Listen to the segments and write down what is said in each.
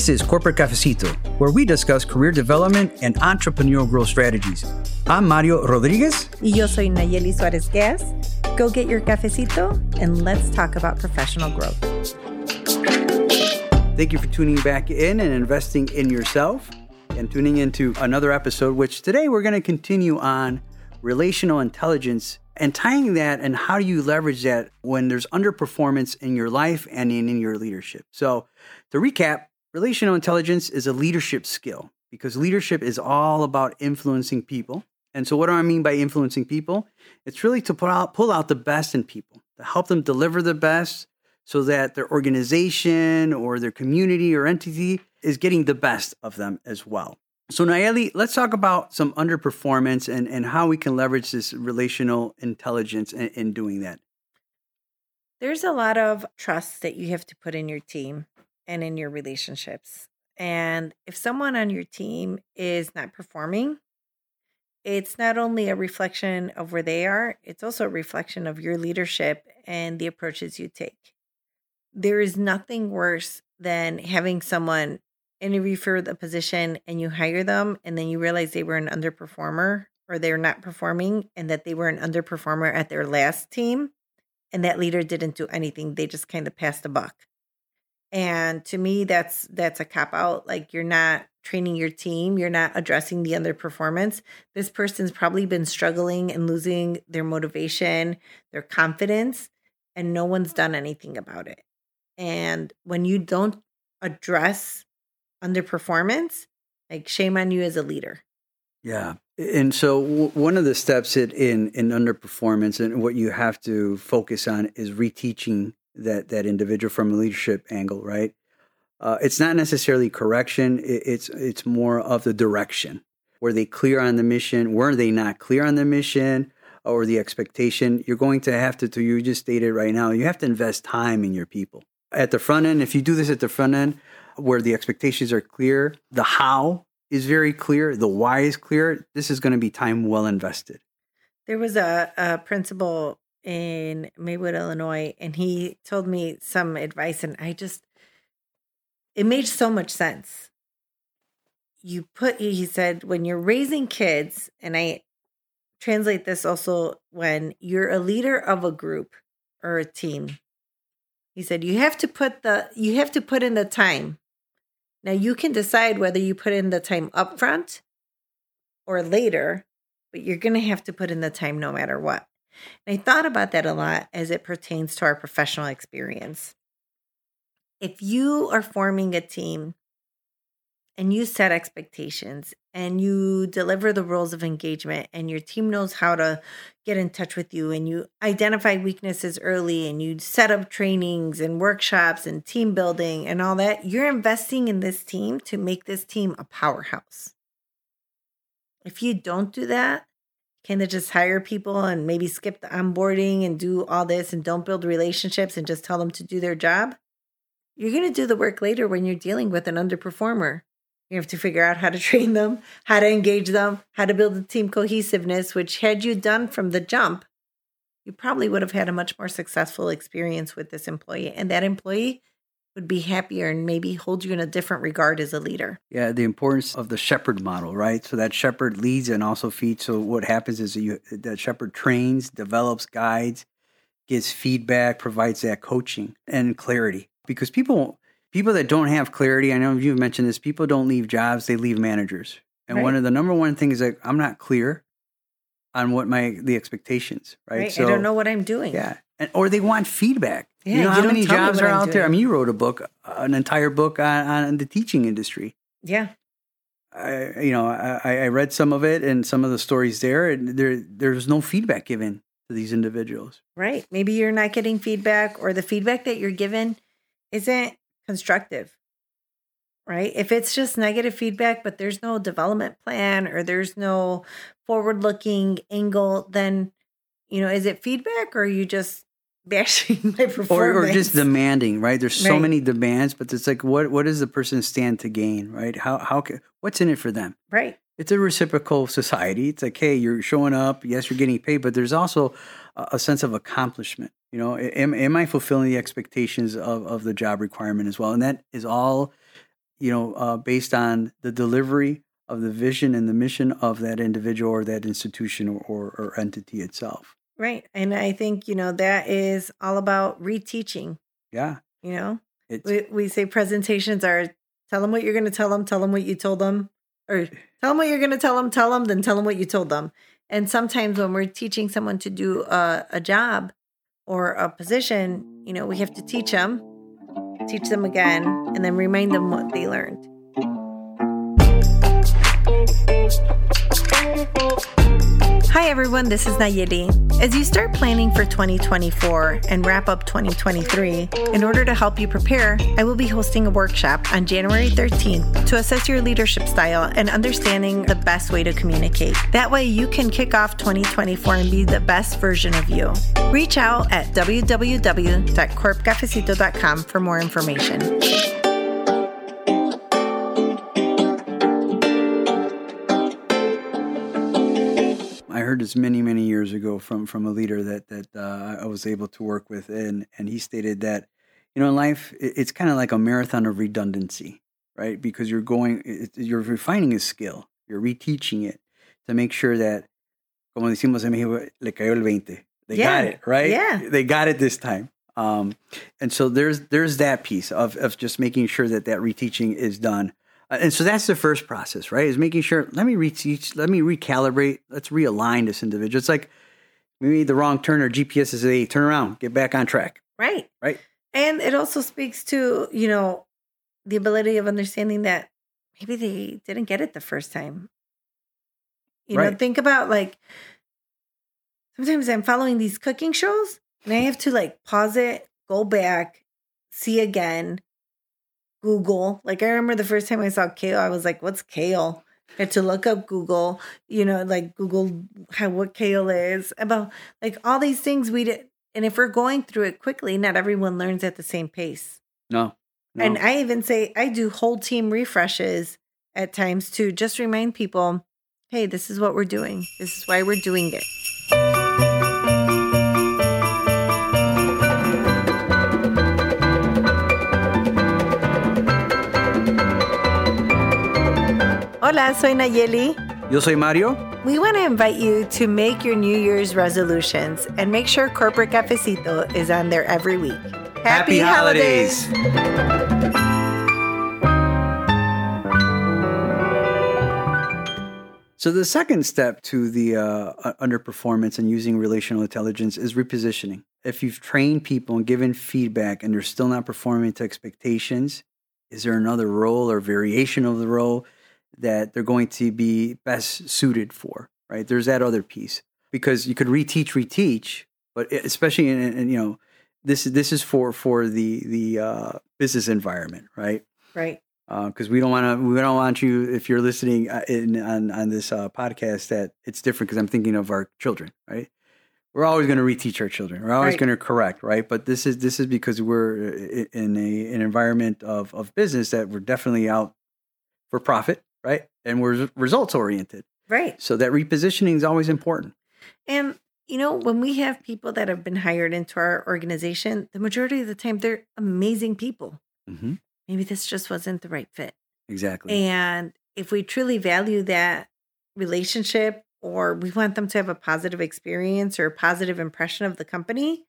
This is Corporate Cafecito, where we discuss career development and entrepreneurial growth strategies. I'm Mario Rodriguez. Y yo soy Nallely Suarez Gas. Go get your cafecito and let's talk about professional growth. Thank you for tuning back in and investing in yourself and tuning into another episode, which today we're going to continue on relational intelligence and tying that and how do you leverage that when there's underperformance in your life and in, in your leadership. So, to recap, relational intelligence is a leadership skill because leadership is all about influencing people. And so, what do I mean by influencing people? It's really to pull out, pull out the best in people, to help them deliver the best so that their organization or their community or entity is getting the best of them as well. So, Nallely, let's talk about some underperformance and, and how we can leverage this relational intelligence in, in doing that. There's a lot of trust that you have to put in your team and in your relationships. And if someone on your team is not performing, it's not only a reflection of where they are, it's also a reflection of your leadership and the approaches you take. There is nothing worse than having someone interview for the position and you hire them and then you realize they were an underperformer or they're not performing and that they were an underperformer at their last team and that leader didn't do anything they just kind of passed the buck and to me that's that's a cop out like you're not training your team you're not addressing the underperformance this person's probably been struggling and losing their motivation their confidence and no one's done anything about it and when you don't address underperformance, like shame on you as a leader. Yeah. And so w- one of the steps in, in in underperformance and what you have to focus on is reteaching that that individual from a leadership angle, right? Uh, it's not necessarily correction. It, it's it's more of the direction. Were they clear on the mission? Were they not clear on the mission or the expectation? You're going to have to, to you just stated right now, you have to invest time in your people at the front end. If you do this at the front end, where the expectations are clear, the how is very clear, the why is clear, this is going to be time well invested. There was a, a principal in Maywood, Illinois, and he told me some advice, and I just, it made so much sense. You put, he said, when you're raising kids, and I translate this also when you're a leader of a group or a team. He said, you have to put the, you have to put in the time now you can decide whether you put in the time upfront or later, but you're going to have to put in the time no matter what. And I thought about that a lot as it pertains to our professional experience. If you are forming a team and you set expectations and you deliver the rules of engagement and your team knows how to get in touch with you and you identify weaknesses early and you set up trainings and workshops and team building and all that you're investing in this team to make this team a powerhouse if you don't do that can they just hire people and maybe skip the onboarding and do all this and don't build relationships and just tell them to do their job you're going to do the work later when you're dealing with an underperformer you have to figure out how to train them, how to engage them, how to build the team cohesiveness, which had you done from the jump, you probably would have had a much more successful experience with this employee. And that employee would be happier and maybe hold you in a different regard as a leader. Yeah, the importance of the shepherd model, right? So that shepherd leads and also feeds. So what happens is that you that shepherd trains, develops, guides, gives feedback, provides that coaching and clarity. Because people people that don't have clarity, I know you've mentioned this, people don't leave jobs, they leave managers. And right. one of the number one things is like I'm not clear on what my the expectations, right? right. So, I don't know what I'm doing. Yeah. And, or they want feedback. Yeah, you know how many jobs are out doing. there? I mean, you wrote a book, uh, an entire book on, on the teaching industry. Yeah. I, you know, I, I read some of it and some of the stories there, and there there's no feedback given to these individuals. Right. Maybe you're not getting feedback, or the feedback that you're given isn't constructive, right? If it's just negative feedback, but there's no development plan or there's no forward looking angle, then, you know, is it feedback or are you just bashing my performance? Or, or just demanding, right? There's so right. many demands, but it's like, what, what does the person stand to gain, right? How, how, can, what's in it for them? Right. It's a reciprocal society. It's like, hey, you're showing up. Yes, you're getting paid, but there's also a sense of accomplishment. You know, am, am I fulfilling the expectations of, of the job requirement as well? And that is all you know, uh, based on the delivery of the vision and the mission of that individual or that institution or, or, or entity itself. Right. And I think, you know, that is all about reteaching. Yeah. You know, It's, we, we say presentations are tell them what you're going to tell them, tell them what you told them, or tell them what you're going to tell them, tell them, then tell them what you told them. And sometimes when we're teaching someone to do a, a job or a position, you know, we have to teach them, teach them again, and then remind them what they learned. Hi, everyone. This is Nallely. As you start planning for 2024 and wrap up 2023, in order to help you prepare, I will be hosting a workshop on January 13th to assess your leadership style and understanding the best way to communicate. That way, you can kick off 2024 and be the best version of you. Reach out at www.corpcafecito.com for more information. Heard this many, many years ago from from a leader that that uh, I was able to work with, and and he stated that, you know, in life it's kind of like a marathon of redundancy, right? Because you're going, you're refining a skill, you're reteaching it to make sure that, como decimos en México, le cayó el 20. They Yeah. got it, right? Yeah. They got it this time. Um, and so there's there's that piece of of just making sure that that reteaching is done. Uh, and so that's the first process, right? Is making sure, let me reteach, let me recalibrate, let's realign this individual. It's like we made the wrong turn, or GPS is, a turn around, get back on track, Right. right? And it also speaks to, you know, the ability of understanding that maybe they didn't get it the first time. You know, think about like sometimes I'm following these cooking shows and I have to like pause it, go back, see again, Google. Like I remember the first time I saw kale, I was like, what's kale? I had to look up Google, you know, like Google how what kale is about like all these things we did. And if we're going through it quickly, not everyone learns at the same pace. No. no. And I even say I do whole team refreshes at times to just remind people, hey, this is what we're doing. This is why we're doing it. Hola, soy Nallely. Yo soy Mario. We want to invite you to make your New Year's resolutions and make sure Corporate Cafecito is on there every week. Happy holidays. So the second step to the uh, underperformance and using relational intelligence is repositioning. If you've trained people and given feedback and they're still not performing to expectations, is there another role or variation of the role that they're going to be best suited for? Right? There's that other piece because you could reteach, reteach, but especially in, in you know this is this is for for the the uh, business environment, right? Right. because we don't want to we don't want you if you're listening uh, in, on on this uh, podcast that it's different because I'm thinking of our children, right? We're always going to reteach our children. We're always Right. going to correct, right? But this is this is because we're in a an environment of of business that we're definitely out for profit, right? And we're results oriented. Right. So that repositioning is always important. And you know, when we have people that have been hired into our organization, the majority of the time they're amazing people. Mm-hmm. Maybe this just wasn't the right fit. Exactly. And if we truly value that relationship or we want them to have a positive experience or a positive impression of the company,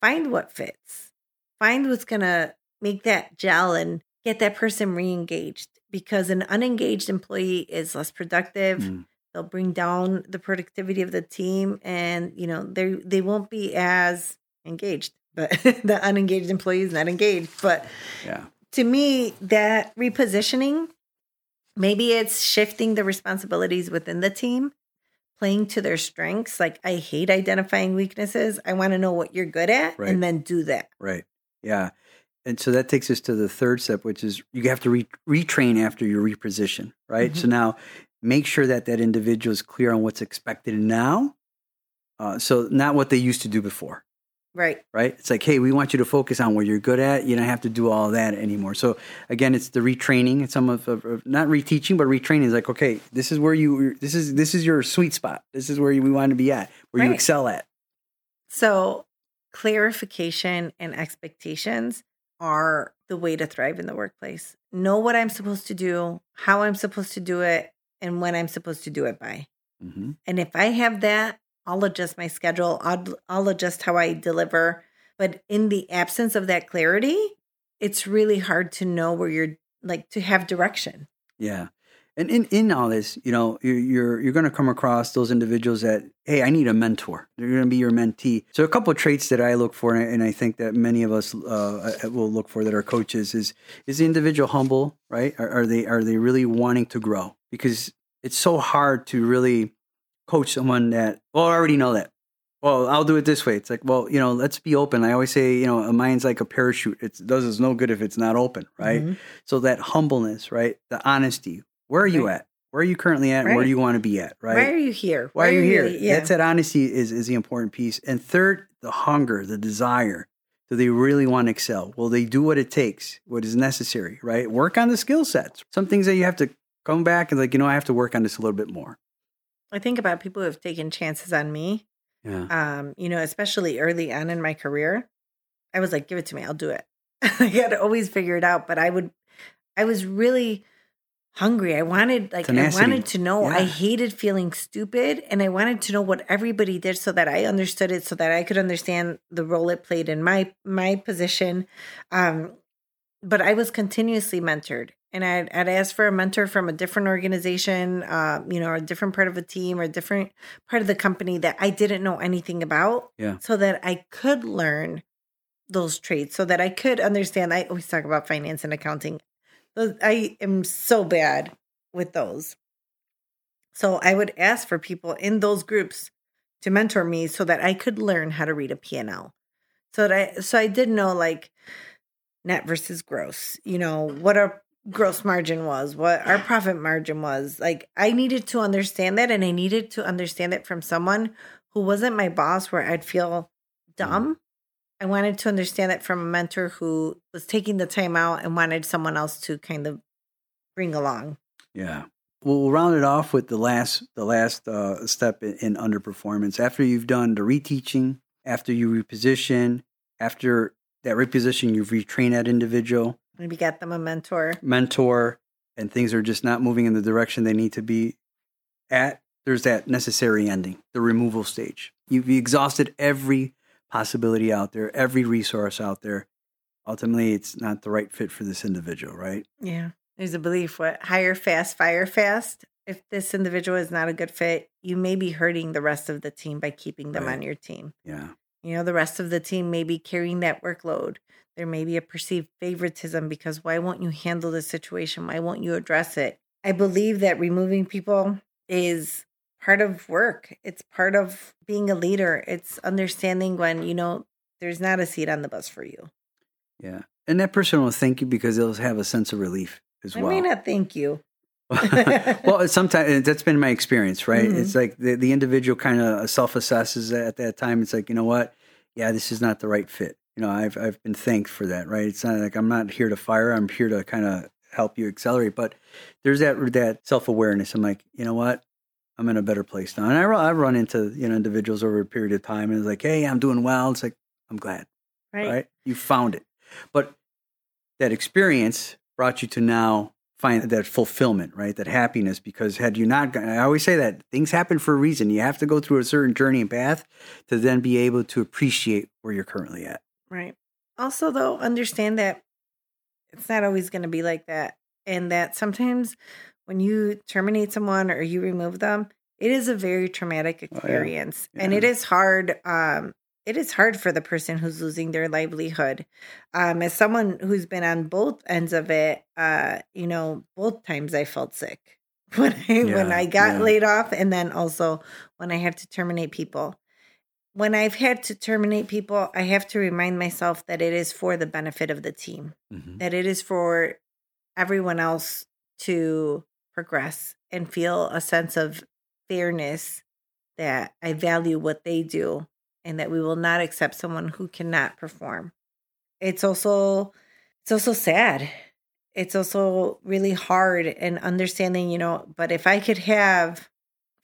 find what fits. Find what's going to make that gel and get that person re-engaged because an unengaged employee is less productive. Mm. They'll bring down the productivity of the team and, you know, they they won't be as engaged. But the unengaged employee is not engaged, but yeah. to me, that repositioning, maybe it's shifting the responsibilities within the team, playing to their strengths. Like, I hate identifying weaknesses. I want to know what you're good at Right. and then do that. Right. Yeah. And so that takes us to the third step, which is you have to re- retrain after you reposition, right? So now make sure that that individual is clear on what's expected now. Uh, so not what they used to do before, Right. right? It's like, hey, we want you to focus on what you're good at. You don't have to do all that anymore. So again, it's the retraining. It's some of, of of- not reteaching, but retraining is like, okay, this is where you this is this is your sweet spot. This is where you, we want to be at, where you excel at. So, clarification and expectations are the way to thrive in the workplace. know what I'm supposed to do, how I'm supposed to do it, and when I'm supposed to do it by. hmm And if I have that, I'll adjust my schedule. I'll, I'll adjust how I deliver. But in the absence of that clarity, it's really hard to know where you're like to have direction. Yeah. And in, in all this, you know, you're you're, you're going to come across those individuals that, hey, I need a mentor. They're going to be your mentee. So a couple of traits that I look for, and I, and I think that many of us uh, will look for that are coaches, is is the individual humble, right? Are, are they are they really wanting to grow? Because it's so hard to really coach someone that, well, I already know that. Well, I'll do it this way. It's like, well, you know, let's be open. I always say, you know, a mind's like a parachute. It does us no good if it's not open, right? Mhm. So that humbleness, right? The honesty. Where are you Right. at? Where are you currently at? And where do you want to be at? Right? Why are you here? Why are you here? Yeah. That's that honesty is is the important piece. And third, the hunger, the desire. Do they really want to excel? Will they do what it takes, what is necessary, right? Work on the skill sets. Some things that you have to come back and like, you know, I have to work on this a little bit more. I think about people who have taken chances on me. Yeah. Um, you know, especially early on in my career. I was like, give it to me, I'll do it. I had to always figure it out, but I would I was really hungry. I wanted like Tenacity. I wanted to know. I hated feeling stupid and I wanted to know what everybody did so that I understood it so that I could understand the role it played in my my position. Um but I was continuously mentored and I'd, I'd ask for a mentor from a different organization, uh, you know, or a different part of a team or a different part of the company that I didn't know anything about Yeah. so that I could learn those traits so that I could understand. I always talk about finance and accounting. Those, I am so bad with those. So I would ask for people in those groups to mentor me so that I could learn how to read a P&L. So that I so I did know like net versus gross, you know, what our gross margin was, what our profit margin was. Like I needed to understand that and I needed to understand it from someone who wasn't my boss where I'd feel mm-hmm. dumb. I wanted to understand it from a mentor who was taking the time out and wanted someone else to kind of bring along. Yeah. We'll we'll round it off with the last the last uh, step in, in underperformance. After you've done the reteaching, after you reposition, after that reposition, you've retrained that individual, Maybe get them a mentor. mentor, and things are just not moving in the direction they need to be at. There's that necessary ending, the removal stage. You've exhausted every possibility out there, every resource out there. Ultimately, it's not the right fit for this individual, right? Yeah. There's a belief what hire fast, fire fast. If this individual is not a good fit, you may be hurting the rest of the team by keeping them Right. on your team. Yeah. You know, the rest of the team may be carrying that workload. There may be a perceived favoritism because why won't you handle the situation? Why won't you address it? I believe that removing people is part of work. It's part of being a leader. It's understanding when, you know, there's not a seat on the bus for you. Yeah. And that person will thank you because they'll have a sense of relief as well I well. may not thank you. well, sometimes that's been my experience, right? Mhm. It's like the, the individual kind of self assesses at that time. It's like, you know what? Yeah, this is not the right fit. You know, I've, I've been thanked for that, right? It's not like I'm not here to fire, I'm here to kind of help you accelerate. But there's that, that self awareness. I'm like, you know what? I'm in a better place now. And I, run- I run into, you know, individuals over a period of time and it's like, hey, I'm doing well. It's like, I'm glad Right. right? You found it. But that experience brought you to now find that fulfillment, right? That happiness. Because had you not, I always say that things happen for a reason. You have to go through a certain journey and path to then be able to appreciate where you're currently at. Right. Also, though, understand that it's not always going to be like that. And that sometimes when you terminate someone or you remove them, it is a very traumatic Oh, yeah. experience. And it is hard. Um, it is hard for the person who's losing their livelihood. Um, as someone who's been on both ends of it, uh, you know, both times I felt sick when I when I got yeah. laid off, and then also when I had to terminate people when I've had to terminate people, I have to remind myself that it is for the benefit of the team, Mhm. that it is for everyone else to progress and feel a sense of fairness that I value what they do and that we will not accept someone who cannot perform. It's also it's also sad. It's also really hard and understanding, you know, but if I could have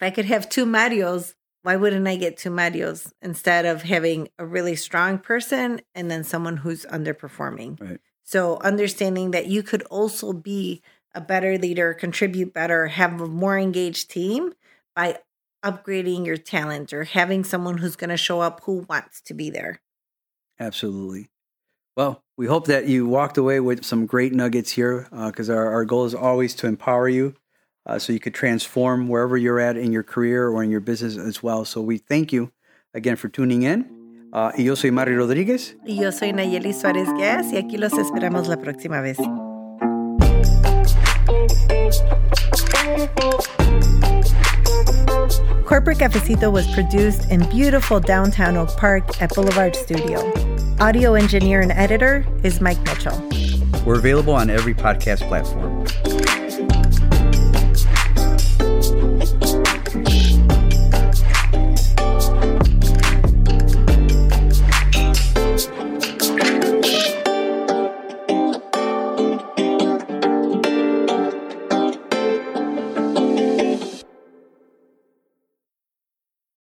if I could have two Marios, why wouldn't I get two Marios instead of having a really strong person and then someone who's underperforming? Right. So, understanding that you could also be a better leader, contribute better, have a more engaged team by upgrading your talent or having someone who's going to show up who wants to be there. Absolutely. Well, we hope that you walked away with some great nuggets here because uh, our, our goal is always to empower you uh, so you could transform wherever you're at in your career or in your business as well. So we thank you again for tuning in. Uh, y yo soy Mario Rodríguez. Y yo soy Nallely Suárez Gas y aquí los esperamos la próxima vez. Corporate Cafecito was produced in beautiful downtown Oak Park at Boulevard Studio. Audio engineer and editor is Mike Mitchell. We're available on every podcast platform.